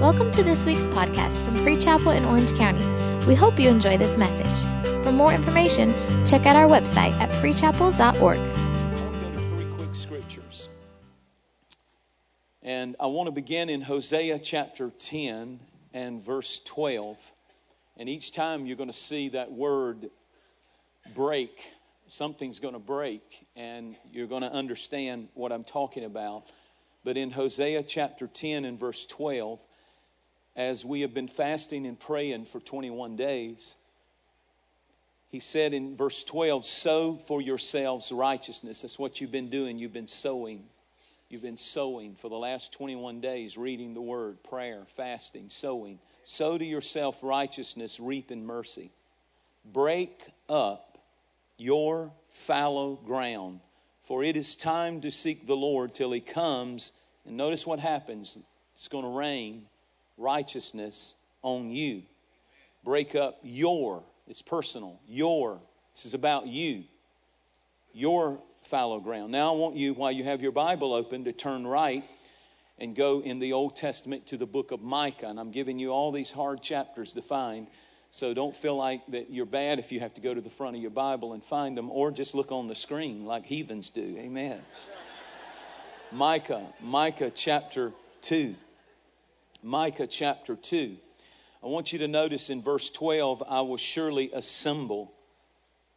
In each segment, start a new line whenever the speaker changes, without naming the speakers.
Welcome to this week's podcast from Free Chapel in Orange County. We hope you enjoy this message. For more information, check out our website at freechapel.org.
I want to go to three quick scriptures. And I want to begin in Hosea chapter 10 and verse 12. And each time you're going to see that word break, something's going to break, and you're going to understand what I'm talking about. But in Hosea chapter 10 and verse 12, as we have been fasting and praying for 21 days, he said in verse 12, Sow for yourselves righteousness. That's what you've been doing. You've been sowing. You've been sowing for the last 21 days, reading the word, prayer, fasting, sowing. Sow to yourself righteousness, reap in mercy. Break up your fallow ground for it is time to seek the Lord till he comes. And notice what happens it's going to rain righteousness on you. Break up your, it's personal, your. This is about you, your fallow ground. Now, I want you, while you have your Bible open, to turn right and go in the Old Testament to the book of Micah. And I'm giving you all these hard chapters to find. So don't feel like that you're bad if you have to go to the front of your Bible and find them, or just look on the screen like heathens do. Amen. Micah, Micah chapter 2. Micah chapter 2. I want you to notice in verse 12, I will surely assemble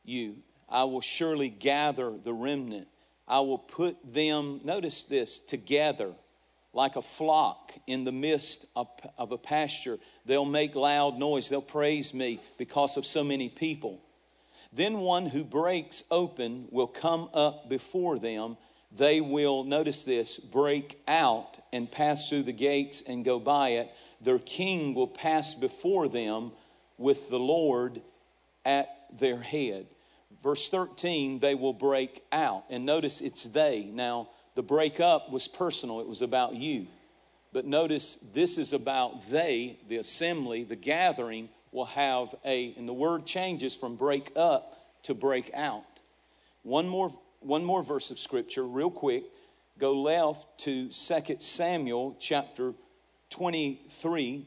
you. I will surely gather the remnant. I will put them, notice this, together like a flock in the midst of, of a pasture. They'll make loud noise. They'll praise me because of so many people. Then one who breaks open will come up before them. They will, notice this, break out and pass through the gates and go by it. Their king will pass before them with the Lord at their head. Verse 13, they will break out. And notice it's they. Now, the breakup was personal, it was about you. But notice this is about they, the assembly, the gathering will have a, and the word changes from break up to break out. One more, one more verse of scripture, real quick. Go left to 2 Samuel chapter 23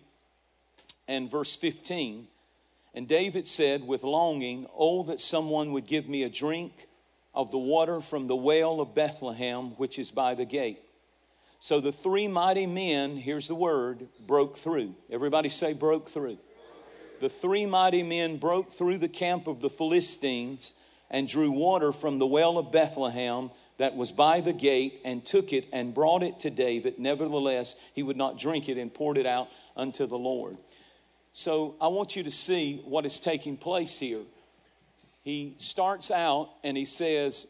and verse 15. And David said with longing, Oh, that someone would give me a drink of the water from the well of Bethlehem, which is by the gate. So the three mighty men, here's the word, broke through. Everybody say, broke through. The three mighty men broke through the camp of the Philistines and drew water from the well of Bethlehem that was by the gate and took it and brought it to David. Nevertheless, he would not drink it and poured it out unto the Lord. So I want you to see what is taking place here he starts out and he says,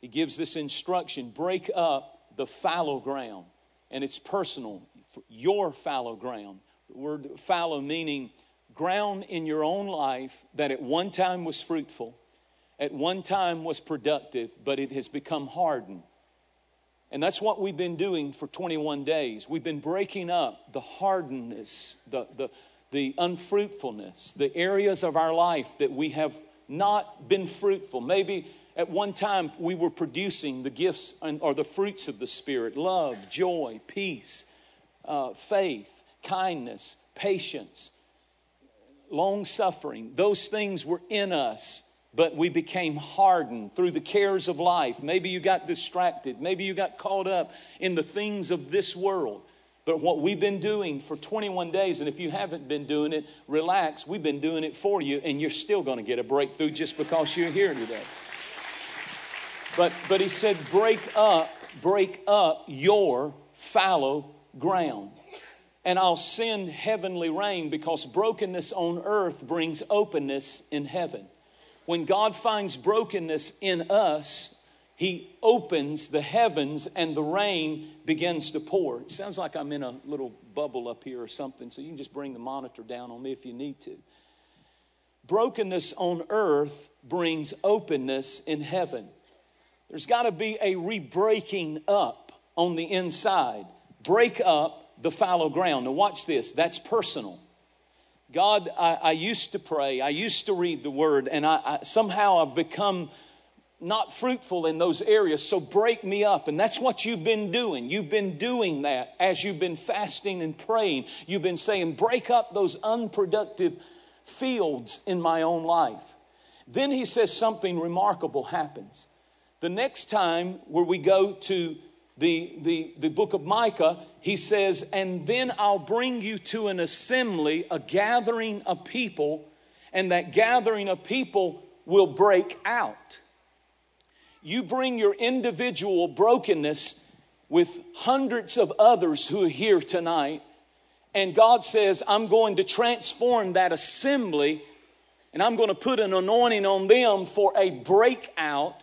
he gives this instruction break up the fallow ground. And it's personal, your fallow ground. The word fallow meaning ground in your own life that at one time was fruitful, at one time was productive, but it has become hardened. And that's what we've been doing for 21 days. We've been breaking up the hardness, the, the, the unfruitfulness, the areas of our life that we have not been fruitful. Maybe at one time we were producing the gifts and, or the fruits of the Spirit love, joy, peace, uh, faith, kindness, patience, long suffering. Those things were in us, but we became hardened through the cares of life. Maybe you got distracted. Maybe you got caught up in the things of this world. But what we've been doing for 21 days, and if you haven't been doing it, relax. We've been doing it for you, and you're still going to get a breakthrough just because you're here today. But, but he said, break up, break up your fallow ground. And I'll send heavenly rain because brokenness on earth brings openness in heaven. When God finds brokenness in us, he opens the heavens and the rain begins to pour. It sounds like I'm in a little bubble up here or something, so you can just bring the monitor down on me if you need to. Brokenness on earth brings openness in heaven. There's got to be a rebreaking up on the inside. Break up the fallow ground. Now, watch this. That's personal. God, I, I used to pray, I used to read the word, and I, I somehow I've become not fruitful in those areas, so break me up. And that's what you've been doing. You've been doing that as you've been fasting and praying. You've been saying, break up those unproductive fields in my own life. Then he says something remarkable happens. The next time where we go to the, the, the book of Micah, he says, And then I'll bring you to an assembly, a gathering of people, and that gathering of people will break out. You bring your individual brokenness with hundreds of others who are here tonight, and God says, I'm going to transform that assembly and I'm going to put an anointing on them for a breakout,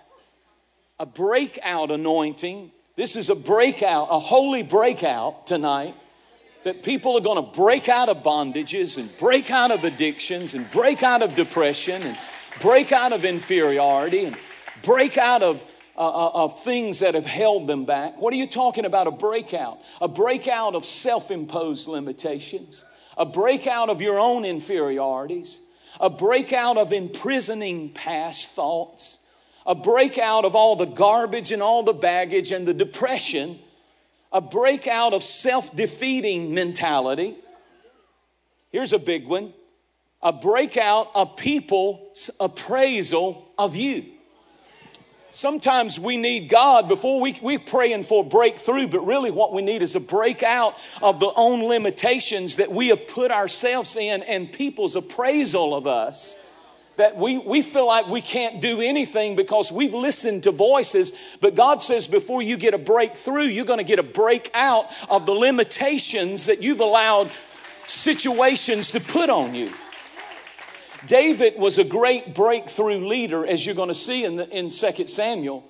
a breakout anointing. This is a breakout, a holy breakout tonight that people are going to break out of bondages and break out of addictions and break out of depression and break out of inferiority and break out of, uh, uh, of things that have held them back. What are you talking about? A breakout. A breakout of self imposed limitations, a breakout of your own inferiorities, a breakout of imprisoning past thoughts, a breakout of all the garbage and all the baggage and the depression, a breakout of self defeating mentality. Here's a big one a breakout of people's appraisal of you. Sometimes we need God before we, we're praying for breakthrough, but really what we need is a breakout of the own limitations that we have put ourselves in and people's appraisal of us. That we, we feel like we can't do anything because we've listened to voices, but God says before you get a breakthrough, you're going to get a breakout of the limitations that you've allowed situations to put on you. David was a great breakthrough leader, as you're going to see in, the, in 2 Samuel.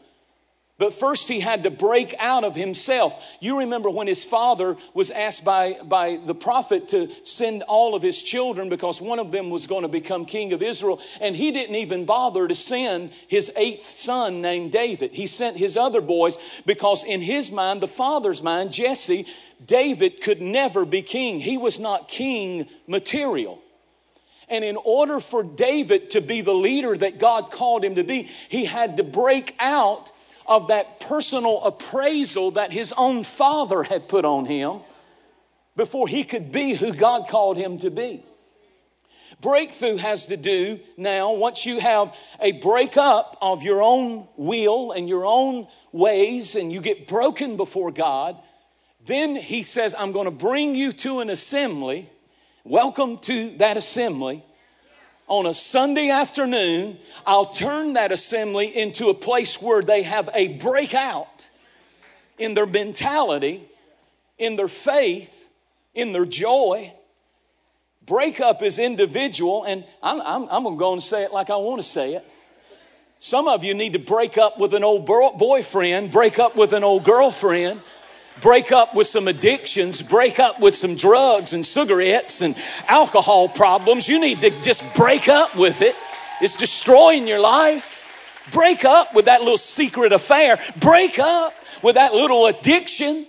But first, he had to break out of himself. You remember when his father was asked by, by the prophet to send all of his children because one of them was going to become king of Israel, and he didn't even bother to send his eighth son named David. He sent his other boys because, in his mind, the father's mind, Jesse, David could never be king. He was not king material. And in order for David to be the leader that God called him to be, he had to break out of that personal appraisal that his own father had put on him before he could be who God called him to be. Breakthrough has to do now, once you have a breakup of your own will and your own ways, and you get broken before God, then he says, I'm going to bring you to an assembly Welcome to that assembly. On a Sunday afternoon, I'll turn that assembly into a place where they have a breakout in their mentality, in their faith, in their joy. Breakup is individual, and I'm, I'm, I'm going to go and say it like I want to say it. Some of you need to break up with an old boyfriend, break up with an old girlfriend, break up with some addictions, break up with some drugs and cigarettes and alcohol problems. You need to just break up with it. It's destroying your life. Break up with that little secret affair. Break up with that little addiction.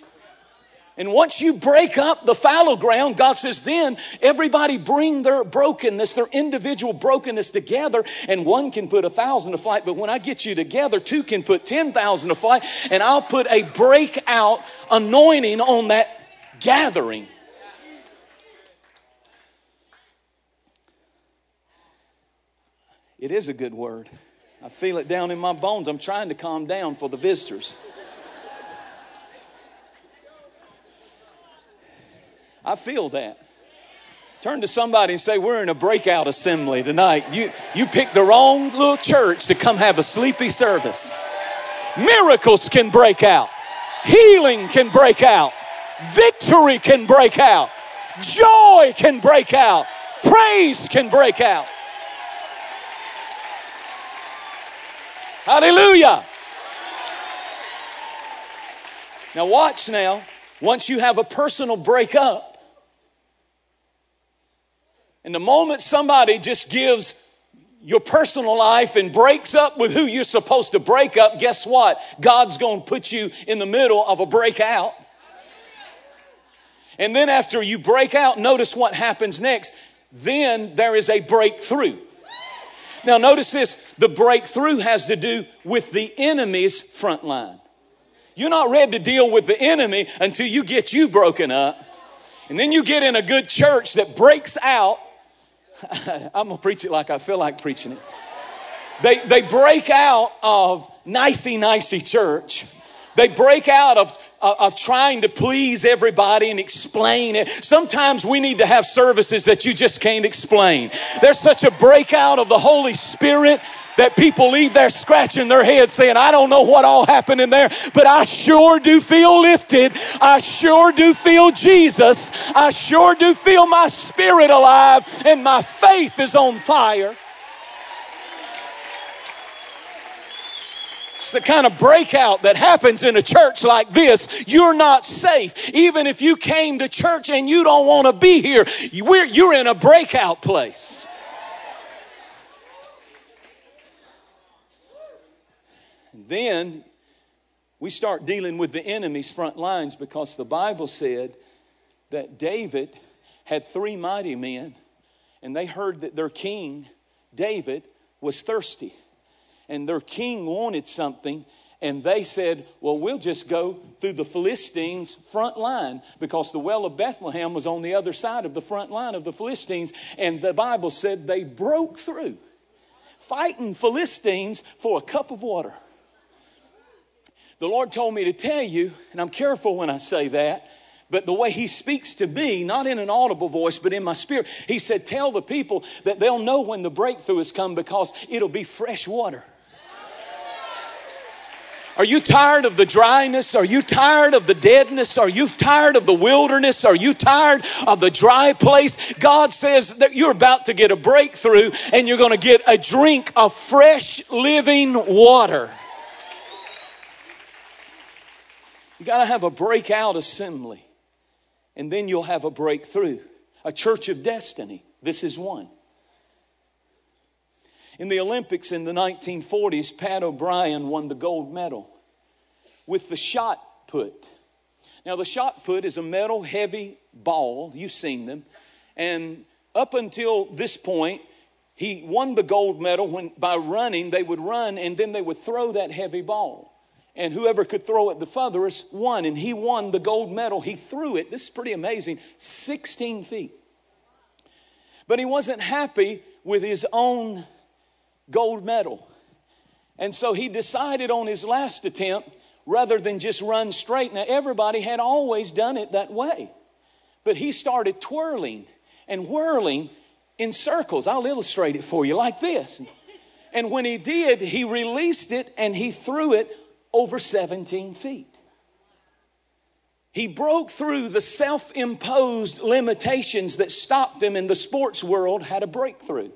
And once you break up the fallow ground, God says, then everybody bring their brokenness, their individual brokenness together, and one can put a thousand to flight. But when I get you together, two can put 10,000 to flight, and I'll put a breakout anointing on that gathering. It is a good word. I feel it down in my bones. I'm trying to calm down for the visitors. I feel that. Turn to somebody and say, We're in a breakout assembly tonight. You, you picked the wrong little church to come have a sleepy service. Miracles can break out, healing can break out, victory can break out, joy can break out, praise can break out. Hallelujah. Now, watch now. Once you have a personal breakup, and the moment somebody just gives your personal life and breaks up with who you're supposed to break up, guess what? God's going to put you in the middle of a breakout. And then after you break out, notice what happens next. Then there is a breakthrough. Now, notice this the breakthrough has to do with the enemy's front line. You're not ready to deal with the enemy until you get you broken up. And then you get in a good church that breaks out. I'm going to preach it like I feel like preaching it. They, they break out of nicey nicey church. They break out of, of, trying to please everybody and explain it. Sometimes we need to have services that you just can't explain. There's such a breakout of the Holy Spirit that people leave there scratching their heads saying, I don't know what all happened in there, but I sure do feel lifted. I sure do feel Jesus. I sure do feel my spirit alive and my faith is on fire. It's the kind of breakout that happens in a church like this. You're not safe. Even if you came to church and you don't want to be here, you're in a breakout place. And then we start dealing with the enemy's front lines because the Bible said that David had three mighty men and they heard that their king, David, was thirsty and their king wanted something and they said, Well, we'll just go through the Philistines' front line because the well of Bethlehem was on the other side of the front line of the Philistines. And the Bible said they broke through, fighting Philistines for a cup of water. The Lord told me to tell you, and I'm careful when I say that, but the way He speaks to me, not in an audible voice, but in my spirit, He said, Tell the people that they'll know when the breakthrough has come because it'll be fresh water. Are you tired of the dryness? Are you tired of the deadness? Are you tired of the wilderness? Are you tired of the dry place? God says that you're about to get a breakthrough and you're going to get a drink of fresh living water. You got to have a breakout assembly and then you'll have a breakthrough. A church of destiny. This is one. In the Olympics in the 1940s, Pat O'Brien won the gold medal with the shot put. Now, the shot put is a metal heavy ball. You've seen them. And up until this point, he won the gold medal when by running, they would run and then they would throw that heavy ball. And whoever could throw it the furthest won. And he won the gold medal. He threw it, this is pretty amazing, 16 feet. But he wasn't happy with his own gold medal. And so he decided on his last attempt rather than just run straight. Now, everybody had always done it that way. But he started twirling and whirling in circles. I'll illustrate it for you like this. And when he did, he released it and he threw it over 17 feet. He broke through the self imposed limitations that stopped him in the sports world, had a breakthrough.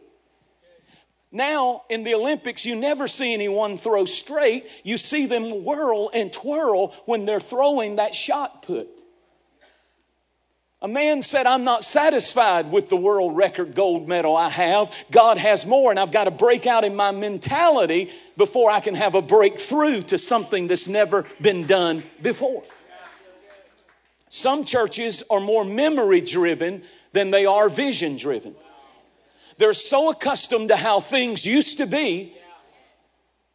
Now, in the Olympics, you never see anyone throw straight. You see them whirl and twirl when they're throwing that shot put. A man said, I'm not satisfied with the world record gold medal I have. God has more, and I've got to break out in my mentality before I can have a breakthrough to something that's never been done before. Some churches are more memory driven than they are vision driven. They're so accustomed to how things used to be,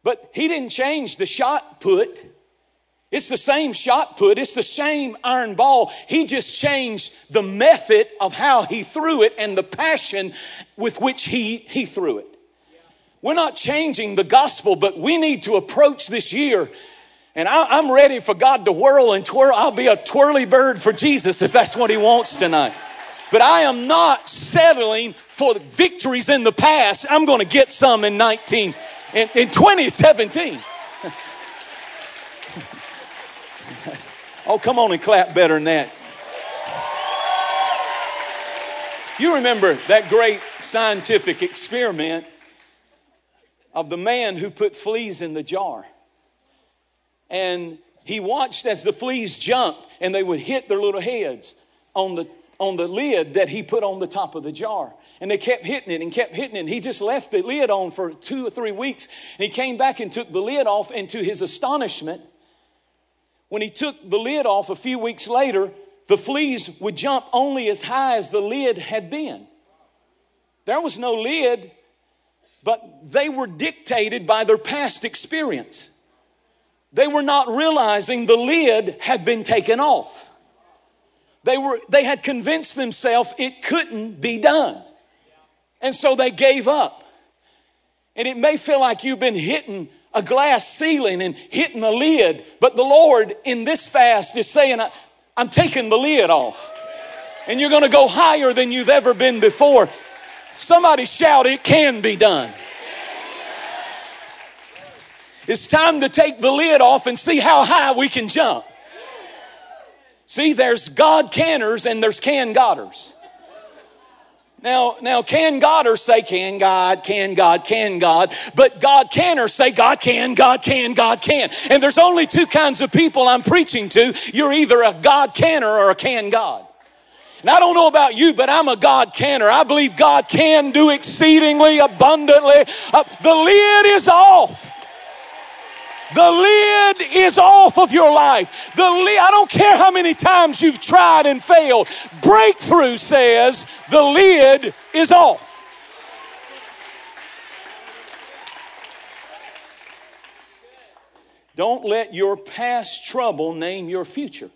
but he didn't change the shot put. It's the same shot put, it's the same iron ball. He just changed the method of how he threw it and the passion with which he, he threw it. We're not changing the gospel, but we need to approach this year. And I, am ready for God to whirl and twirl. I'll be a twirly bird for Jesus if that's what he wants tonight. But I am not settling for victories in the past. I'm going to get some in 19 in, in 2017. oh, come on and clap better than that. You remember that great scientific experiment of the man who put fleas in the jar. And he watched as the fleas jumped and they would hit their little heads on the on the lid that he put on the top of the jar. And they kept hitting it and kept hitting it. And he just left the lid on for two or three weeks. And he came back and took the lid off. And to his astonishment, when he took the lid off a few weeks later, the fleas would jump only as high as the lid had been. There was no lid but they were dictated by their past experience. They were not realizing the lid had been taken off. They, were, they had convinced themselves it couldn't be done. And so they gave up. And it may feel like you've been hitting a glass ceiling and hitting the lid, but the Lord in this fast is saying, I'm taking the lid off. And you're going to go higher than you've ever been before. Somebody shout, It can be done. It's time to take the lid off and see how high we can jump. See, there's God canners and there's can Godders. Now, now, can Godders say, can God, can God, can God? But God canners say, God can, God can, God can. And there's only two kinds of people I'm preaching to. You're either a God canner or a can God. And I don't know about you, but I'm a God canner. I believe God can do exceedingly abundantly. Uh, the lid is off. The lid is off of your life. The lid, I don't care how many times you've tried and failed. Breakthrough says the lid is off. Don't let your past trouble name your future.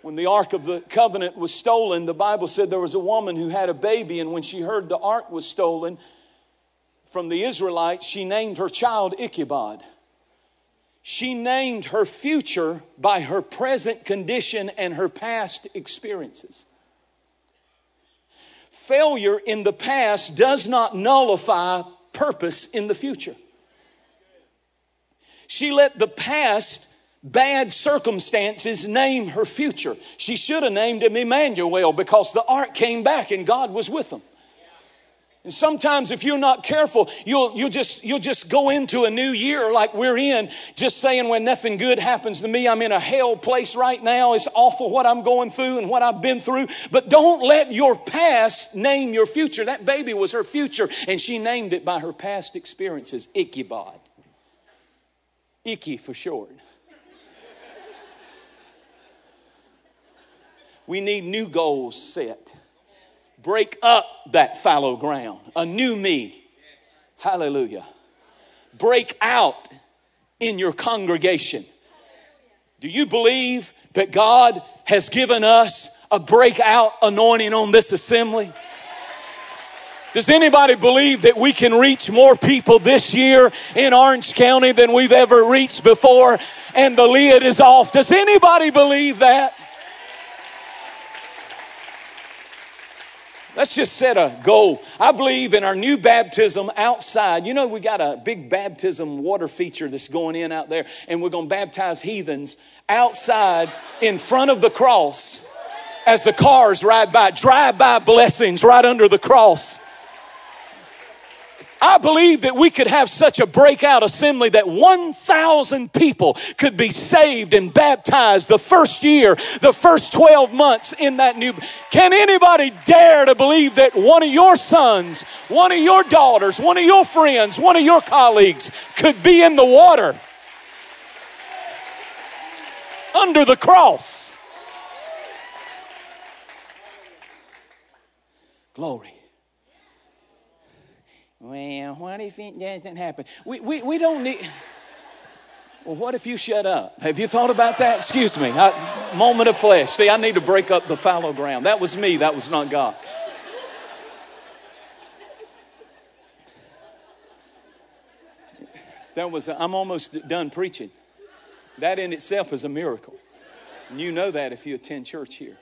When the Ark of the Covenant was stolen, the Bible said there was a woman who had a baby, and when she heard the Ark was stolen, from the Israelites, she named her child Ichabod. She named her future by her present condition and her past experiences. Failure in the past does not nullify purpose in the future. She let the past bad circumstances name her future. She should have named him Emmanuel because the ark came back and God was with them. And sometimes if you're not careful, you'll, you'll, just, you'll just go into a new year like we're in, just saying when nothing good happens to me, I'm in a hell place right now. It's awful what I'm going through and what I've been through. But don't let your past name your future. That baby was her future, and she named it by her past experiences Ichabod. Icky for short. We need new goals set break up that fallow ground. A new me. Hallelujah. Break out in your congregation. Do you believe that God has given us a breakout anointing on this assembly? Does anybody believe that we can reach more people this year in Orange County than we've ever reached before and the lid is off? Does anybody believe that? Let's just set a goal. I believe in our new baptism outside. You know, we got a big baptism water feature that's going in out there, and we're going to baptize heathens outside in front of the cross as the cars ride by. Drive by blessings right under the cross. I believe that we could have such a breakout assembly that 1,000 people could be saved and baptized the first year, the first 12 months in that new. Can anybody dare to believe that one of your sons, one of your daughters, one of your friends, one of your colleagues could be in the water under the cross? Glory. Well, what if it doesn't happen? We, we, we don't need. Well, what if you shut up? Have you thought about that? Excuse me. I, moment of flesh. See, I need to break up the fallow ground. That was me, that was not God. That was, I'm almost done preaching. That in itself is a miracle. And you know that if you attend church here.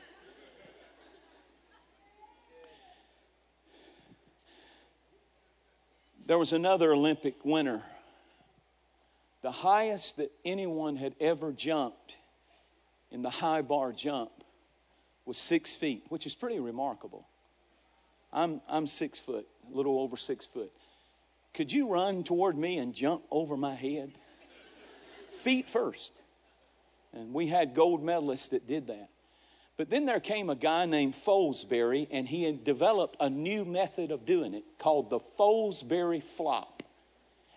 There was another Olympic winner, the highest that anyone had ever jumped in the high bar jump was six feet, which is pretty remarkable. I'm, I'm six foot, a little over six foot. Could you run toward me and jump over my head? Feet first. And we had gold medalists that did that. But then there came a guy named Fosbury, and he had developed a new method of doing it called the Fosbury flop.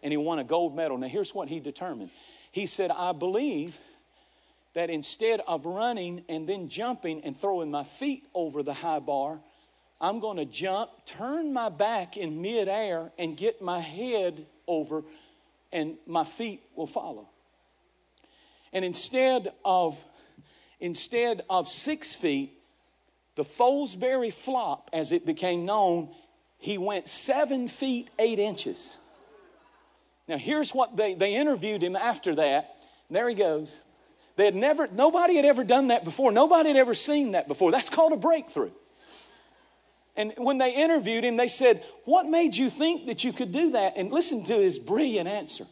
And he won a gold medal. Now, here's what he determined he said, I believe that instead of running and then jumping and throwing my feet over the high bar, I'm going to jump, turn my back in midair, and get my head over, and my feet will follow. And instead of instead of six feet, the Fosbury flop, as it became known, he went seven feet eight inches. Now here's what they, they interviewed him after that. There he goes. They had never, nobody had ever done that before. Nobody had ever seen that before. That's called a breakthrough. And when they interviewed him, they said, What made you think that you could do that? And listen to his brilliant answer.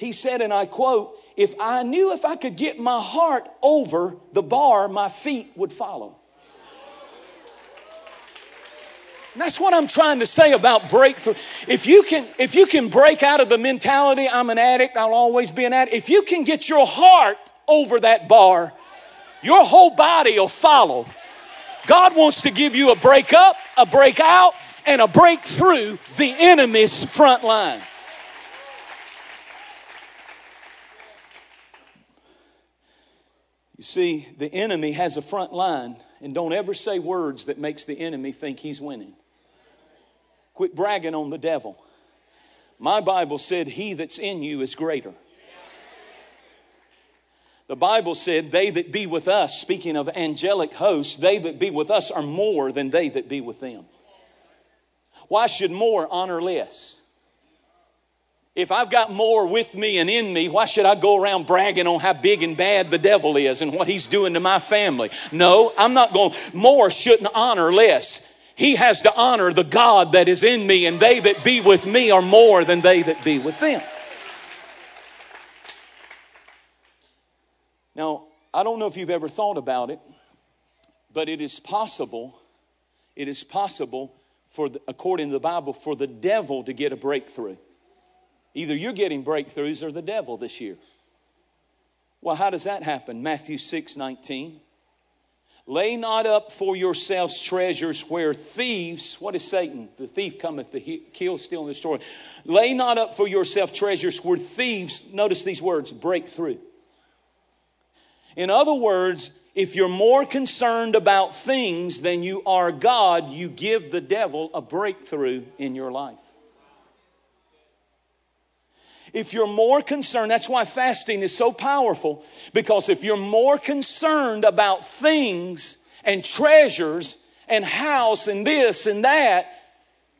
He said, and I quote, If I knew if I could get my heart over the bar, my feet would follow. That's what I'm trying to say about breakthrough. If you can, if you can break out of the mentality, I'm an addict, I'll always be an addict. If you can get your heart over that bar, your whole body will follow. God wants to give you a break up, a break out, and a breakthrough the enemy's front line. You see, the enemy has a front line, and don't ever say words that makes the enemy think he's winning. Quit bragging on the devil. My Bible said, He that's in you is greater. The Bible said, They that be with us, speaking of angelic hosts, they that be with us are more than they that be with them. Why should more honor less? If I've got more with me and in me, why should I go around bragging on how big and bad the devil is and what he's doing to my family? No, I'm not going. More shouldn't honor less. He has to honor the God that is in me, and they that be with me are more than they that be with them. Now, I don't know if you've ever thought about it, but it is possible, it is possible for, the, according to the Bible, for the devil to get a breakthrough. Either you're getting breakthroughs or the devil this year. Well, how does that happen? Matthew 6 19. Lay not up for yourselves treasures where thieves, what is Satan? The thief cometh to kill, steal, and destroy. Lay not up for yourself treasures where thieves, notice these words, break through. In other words, if you're more concerned about things than you are God, you give the devil a breakthrough in your life. If you're more concerned, that's why fasting is so powerful, because if you're more concerned about things and treasures and house and this and that,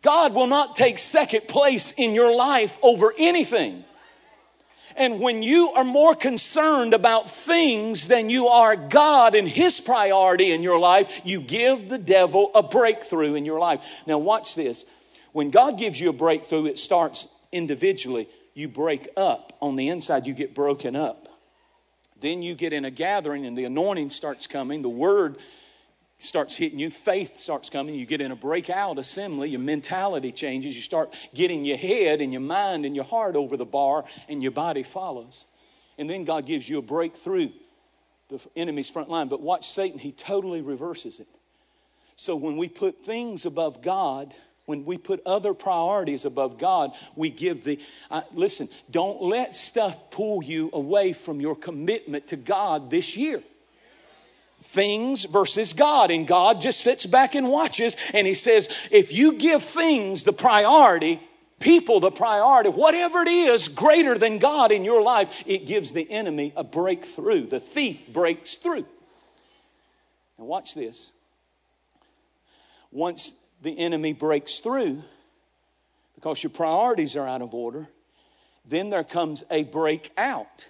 God will not take second place in your life over anything. And when you are more concerned about things than you are God and His priority in your life, you give the devil a breakthrough in your life. Now, watch this. When God gives you a breakthrough, it starts individually you break up. On the inside, you get broken up. Then you get in a gathering and the anointing starts coming. The word starts hitting you. Faith starts coming. You get in a breakout assembly. Your mentality changes. You start getting your head and your mind and your heart over the bar, and your body follows. And then God gives you a breakthrough the enemy's front line. But watch Satan, he totally reverses it. So when we put things above God, when we put other priorities above God, we give the. Uh, listen, don't let stuff pull you away from your commitment to God this year. Things versus God. And God just sits back and watches and He says, if you give things the priority, people the priority, whatever it is greater than God in your life, it gives the enemy a breakthrough. The thief breaks through. And watch this. Once the enemy breaks through because your priorities are out of order, then there comes a breakout.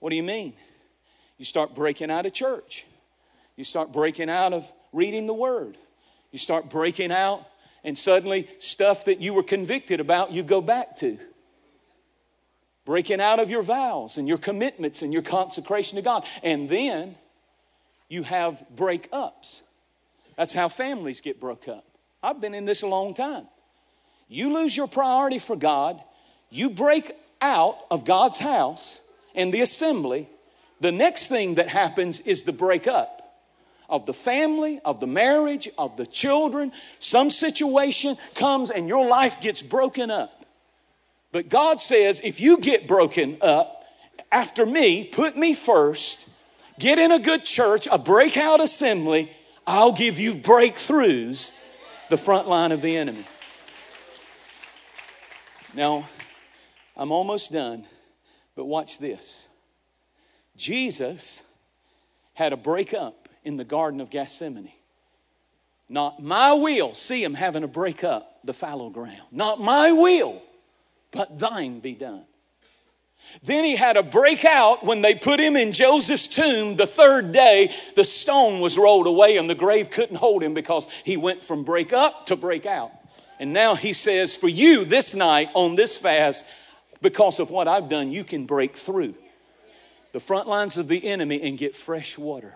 What do you mean? You start breaking out of church. You start breaking out of reading the Word. You start breaking out, and suddenly stuff that you were convicted about, you go back to. Breaking out of your vows and your commitments and your consecration to God. And then you have breakups. That's how families get broke up. I've been in this a long time. You lose your priority for God, you break out of God's house and the assembly. The next thing that happens is the breakup of the family, of the marriage, of the children. Some situation comes and your life gets broken up. But God says, if you get broken up after me, put me first, get in a good church, a breakout assembly, I'll give you breakthroughs, the front line of the enemy. Now, I'm almost done, but watch this. Jesus had a breakup in the Garden of Gethsemane. Not my will, see him having a breakup, the fallow ground. Not my will, but thine be done. Then he had a breakout when they put him in Joseph's tomb the third day. The stone was rolled away and the grave couldn't hold him because he went from break up to break out. And now he says, For you this night on this fast, because of what I've done, you can break through the front lines of the enemy and get fresh water.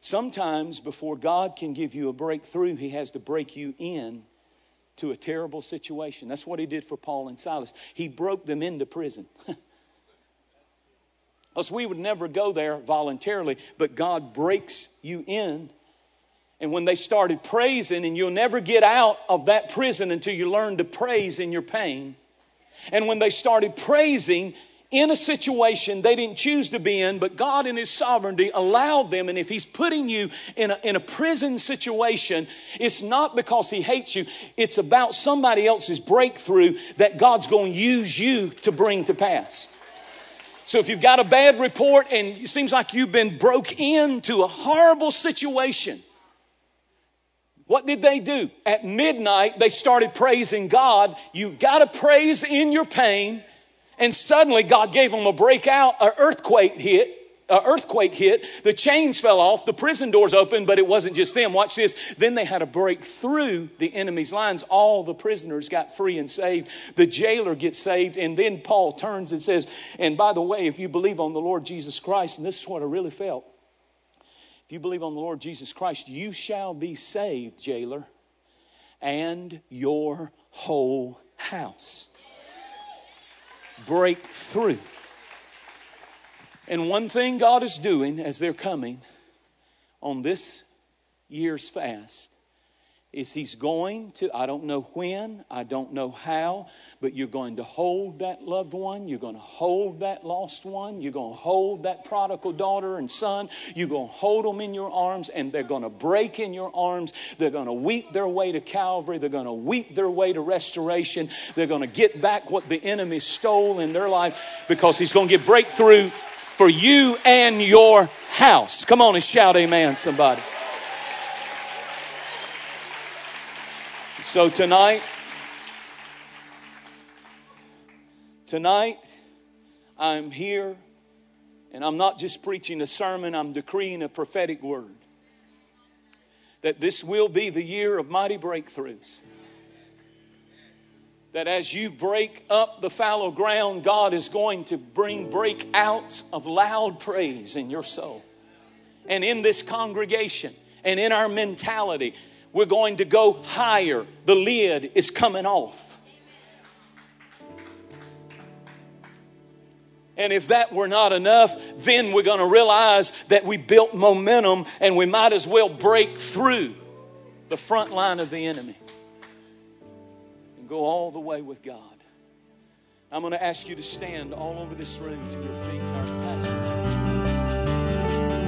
Sometimes, before God can give you a breakthrough, He has to break you in to a terrible situation. That's what He did for Paul and Silas. He broke them into prison. Because we would never go there voluntarily, but God breaks you in. And when they started praising, and you'll never get out of that prison until you learn to praise in your pain. And when they started praising, in a situation they didn't choose to be in, but God in His sovereignty allowed them. And if He's putting you in a, in a prison situation, it's not because He hates you, it's about somebody else's breakthrough that God's going to use you to bring to pass. So if you've got a bad report and it seems like you've been broke into a horrible situation, what did they do? At midnight, they started praising God. You got to praise in your pain and suddenly God gave them a breakout, an earthquake hit. An earthquake hit, the chains fell off, the prison doors opened, but it wasn't just them. Watch this. Then they had to break through the enemy's lines. All the prisoners got free and saved. The jailer gets saved. And then Paul turns and says, And by the way, if you believe on the Lord Jesus Christ, and this is what I really felt, if you believe on the Lord Jesus Christ, you shall be saved, jailer, and your whole house breakthrough. And one thing God is doing as they're coming on this year's fast is He's going to, I don't know when, I don't know how, but you're going to hold that loved one, you're going to hold that lost one, you're going to hold that prodigal daughter and son, you're going to hold them in your arms, and they're going to break in your arms. They're going to weep their way to Calvary, they're going to weep their way to restoration, they're going to get back what the enemy stole in their life because He's going to get breakthrough for you and your house. Come on and shout, Amen, somebody. So tonight, tonight, I'm here and I'm not just preaching a sermon, I'm decreeing a prophetic word. That this will be the year of mighty breakthroughs. That as you break up the fallow ground, God is going to bring breakouts of loud praise in your soul. And in this congregation and in our mentality, we're going to go higher. The lid is coming off. And if that were not enough, then we're going to realize that we built momentum and we might as well break through the front line of the enemy and go all the way with God. I'm going to ask you to stand all over this room to your feet.